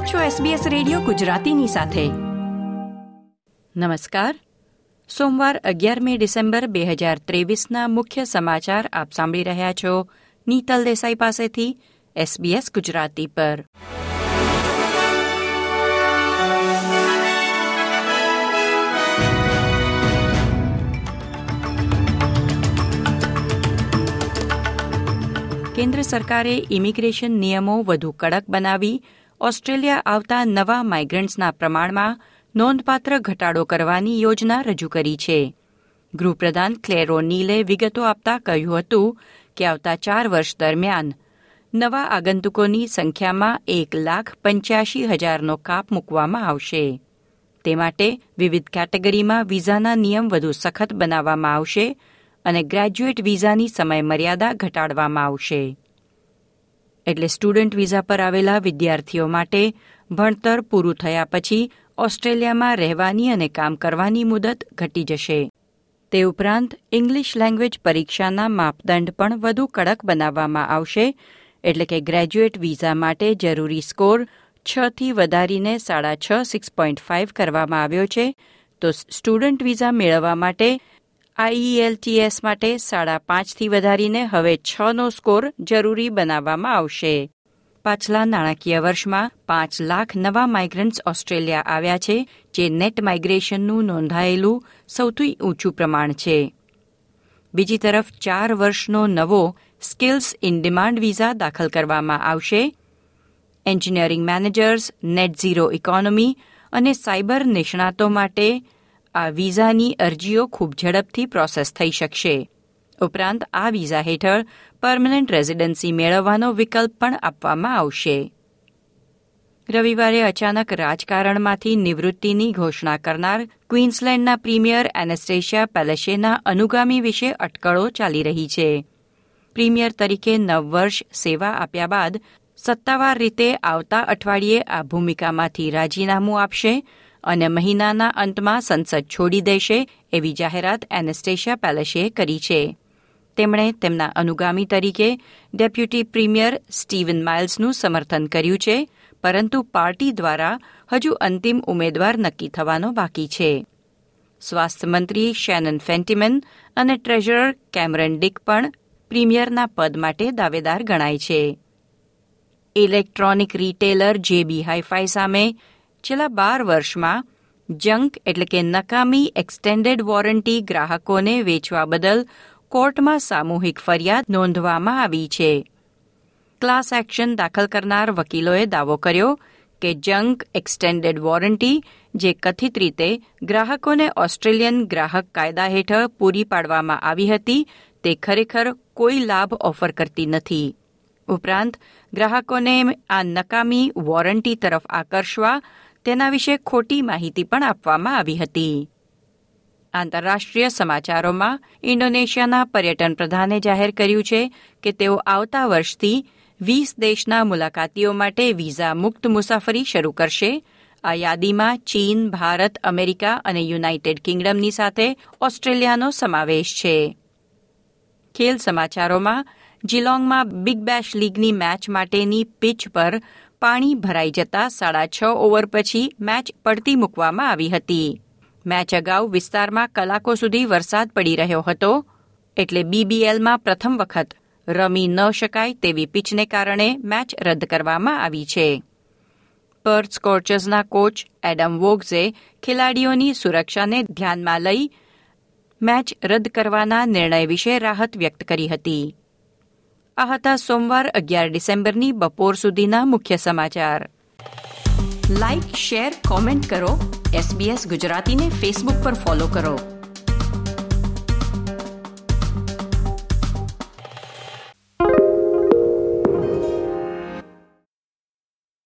આપ છો SBS radio ગુજરાતીની સાથે. નમસ્કાર. સોમવાર અગિયારમી ડિસેમ્બર બે હજાર ત્રેવીસના મુખ્ય સમાચાર આપ સાંભળી રહ્યા છો નીતલ દેસાઈ પાસેથી SBS ગુજરાતી પર. કેન્દ્ર સરકારે ઇમિગ્રેશન નિયમો વધુ કડક બનાવી ઓસ્ટ્રેલિયા આવતા નવા માઇગ્રન્ટ્સના પ્રમાણમાં નોંધપાત્ર ઘટાડો કરવાની યોજના રજૂ કરી છે. ગૃહપ્રધાન ક્લેરો નીલે વિગતો આપતા કહ્યું હતું કે આવતા ચાર વર્ષ દરમિયાન નવા આગંતુકોની સંખ્યામાં એક લાખ પંચ્યાસી હજારનો કાપ મૂકવામાં આવશે. તે માટે વિવિધ કેટેગરીમાં વિઝાના નિયમ વધુ સખત બનાવવામાં આવશે અને ગ્રેજ્યુએટ વિઝાની સમય મર્યાદા ઘટાડવામાં આવશે. એટલે સ્ટુડન્ટ વિઝા પર આવેલા વિદ્યાર્થીઓ માટે ભણતર પૂરું થયા પછી ઓસ્ટ્રેલિયામાં રહેવાની અને કામ કરવાની મુદત ઘટી જશે. તે ઉપરાંત ઇંગ્લિશ લેંગ્વેજ પરીક્ષાના માપદંડ પણ વધુ કડક બનાવવામાં આવશે, એટલે કે ગ્રેજ્યુએટ વિઝા માટે જરૂરી સ્કોર છ થી વધારીને સાડા છ સિક્સ પોઈન્ટ ફાઇવ કરવામાં આવ્યો છે. તો સ્ટુડન્ટ વિઝા મેળવવા માટે આઈઈએલટીએસ માટે સાડા પાંચથી વધારીને હવે છનો સ્કોર જરૂરી બનાવવામાં આવશે. પાછલા નાણાકીય વર્ષમાં પાંચ લાખ નવા માઇગ્રન્ટ્સ ઓસ્ટ્રેલિયા આવ્યા છે, જે નેટ માઇગ્રેશનનું નોંધાયેલું સૌથી ઊંચું પ્રમાણ છે. બીજી તરફ ચાર વર્ષનો નવો સ્કિલ્સ ઇન ડિમાન્ડ વિઝા દાખલ કરવામાં આવશે. Engineering managers net zero economy અને સાયબર નિષ્ણાતો માટે આ વિઝાની અરજીઓ ખૂબ ઝડપથી પ્રોસેસ થઈ શકશે. ઉપરાંત આ વિઝા હેઠળ પરમનન્ટ રેઝિડન્સી મેળવવાનો વિકલ્પ પણ આપવામાં આવશે. રવિવારે અચાનક રાજકારણમાંથી નિવૃત્તિની ઘોષણા કરનાર ક્વીન્સલેન્ડના પ્રીમિયર એનેસ્ટેશિયા પેલેશેના અનુગામી વિશે અટકળો ચાલી રહી છે. પ્રીમિયર તરીકે નવ વર્ષ સેવા આપ્યા બાદ સત્તાવાર રીતે આવતા અઠવાડિયે આ ભૂમિકામાંથી રાજીનામું આપશે. અને મહિનાના અંતમાં સંસદ છોડી દેશે એવી જાહેરાત એનેસ્ટેશિયા પેલેસે કરી છે. તેમણે તેમના અનુગામી તરીકે ડેપ્યુટી પ્રીમિયર સ્ટીવન માઇલ્સનું સમર્થન કર્યું છે, પરંતુ પાર્ટી દ્વારા હજુ અંતિમ ઉમેદવાર નક્કી થવાનો બાકી છે. સ્વાસ્થ્ય મંત્રી શેનન ફેન્ટીમેન અને ટ્રેઝરર કેમરન ડિક પણ પ્રીમિયરના પદ માટે દાવેદાર ગણાય છે. ઇલેક્ટ્રોનિક રિટેલર જેબી હાઈફાઈ સામે છેલ્લા બાર વર્ષમાં જંક એટલે કે નકામી એક્સટેન્ડેડ વોરંટી ગ્રાહકોને વેચવા બદલ કોર્ટમાં સામૂહિક ફરિયાદ નોંધવામાં આવી છે. ક્લાસ એક્શન દાખલ કરનાર વકીલોએ દાવો કર્યો કે જંક એક્સટેન્ડેડ વોરંટી, જે કથિત રીતે ગ્રાહકોને ઓસ્ટ્રેલિયન ગ્રાહક કાયદા હેઠળ પૂરી પાડવામાં આવી હતી, તે ખરેખર કોઈ લાભ ઓફર કરતી નથી. ઉપરાંત, ગ્રાહકોને આ નકામી વોરંટી તરફ આકર્ષવા તેના વિશે ખોટી માહિતી પણ આપવામાં આવી હતી. આંતરરાષ્ટ્રીય સમાચારોમાં ઇન્ડોનેશિયાના પર્યટન પ્રધાને જાહેર કર્યું છે કે તેઓ આવતા વર્ષથી વીસ દેશના મુલાકાતીઓ માટે વિઝા મુક્ત મુસાફરી શરૂ કરશે. આ યાદીમાં ચીન, ભારત, અમેરિકા અને યુનાઇટેડ કિંગડમની સાથે ઓસ્ટ્રેલિયાનો સમાવેશ છે. ખેલ સમાચારોમાં, જીલોંગમાં બિગ બેશ લીગની મેચ માટેની પિચ પર પાણી ભરાઈ જતા સાડા છ ઓવર પછી મેચ પડતી મૂકવામાં આવી હતી. મેચ અગાઉ વિસ્તારમાં કલાકો સુધી વરસાદ પડી રહ્યો હતો, એટલે બીબીએલમાં પ્રથમ વખત રમી ન શકાય તેવી પિચને કારણે મેચ રદ કરવામાં આવી છે. પર્થ સ્કોર્ચર્સના કોચ એડમ વોગ્ઝે ખેલાડીઓની સુરક્ષાને ધ્યાનમાં લઈ મેચ રદ કરવાના નિર્ણય વિશે રાહત વ્યક્ત કરી હતી. આ હતા સોમવાર, અગિયાર ડિસેમ્બરની બપોર સુધીના મુખ્ય સમાચાર. લાઇક શેર કોમેન્ટ કરો. એસબીએસ ગુજરાતીને ફેસબુક પર ફોલો કરો.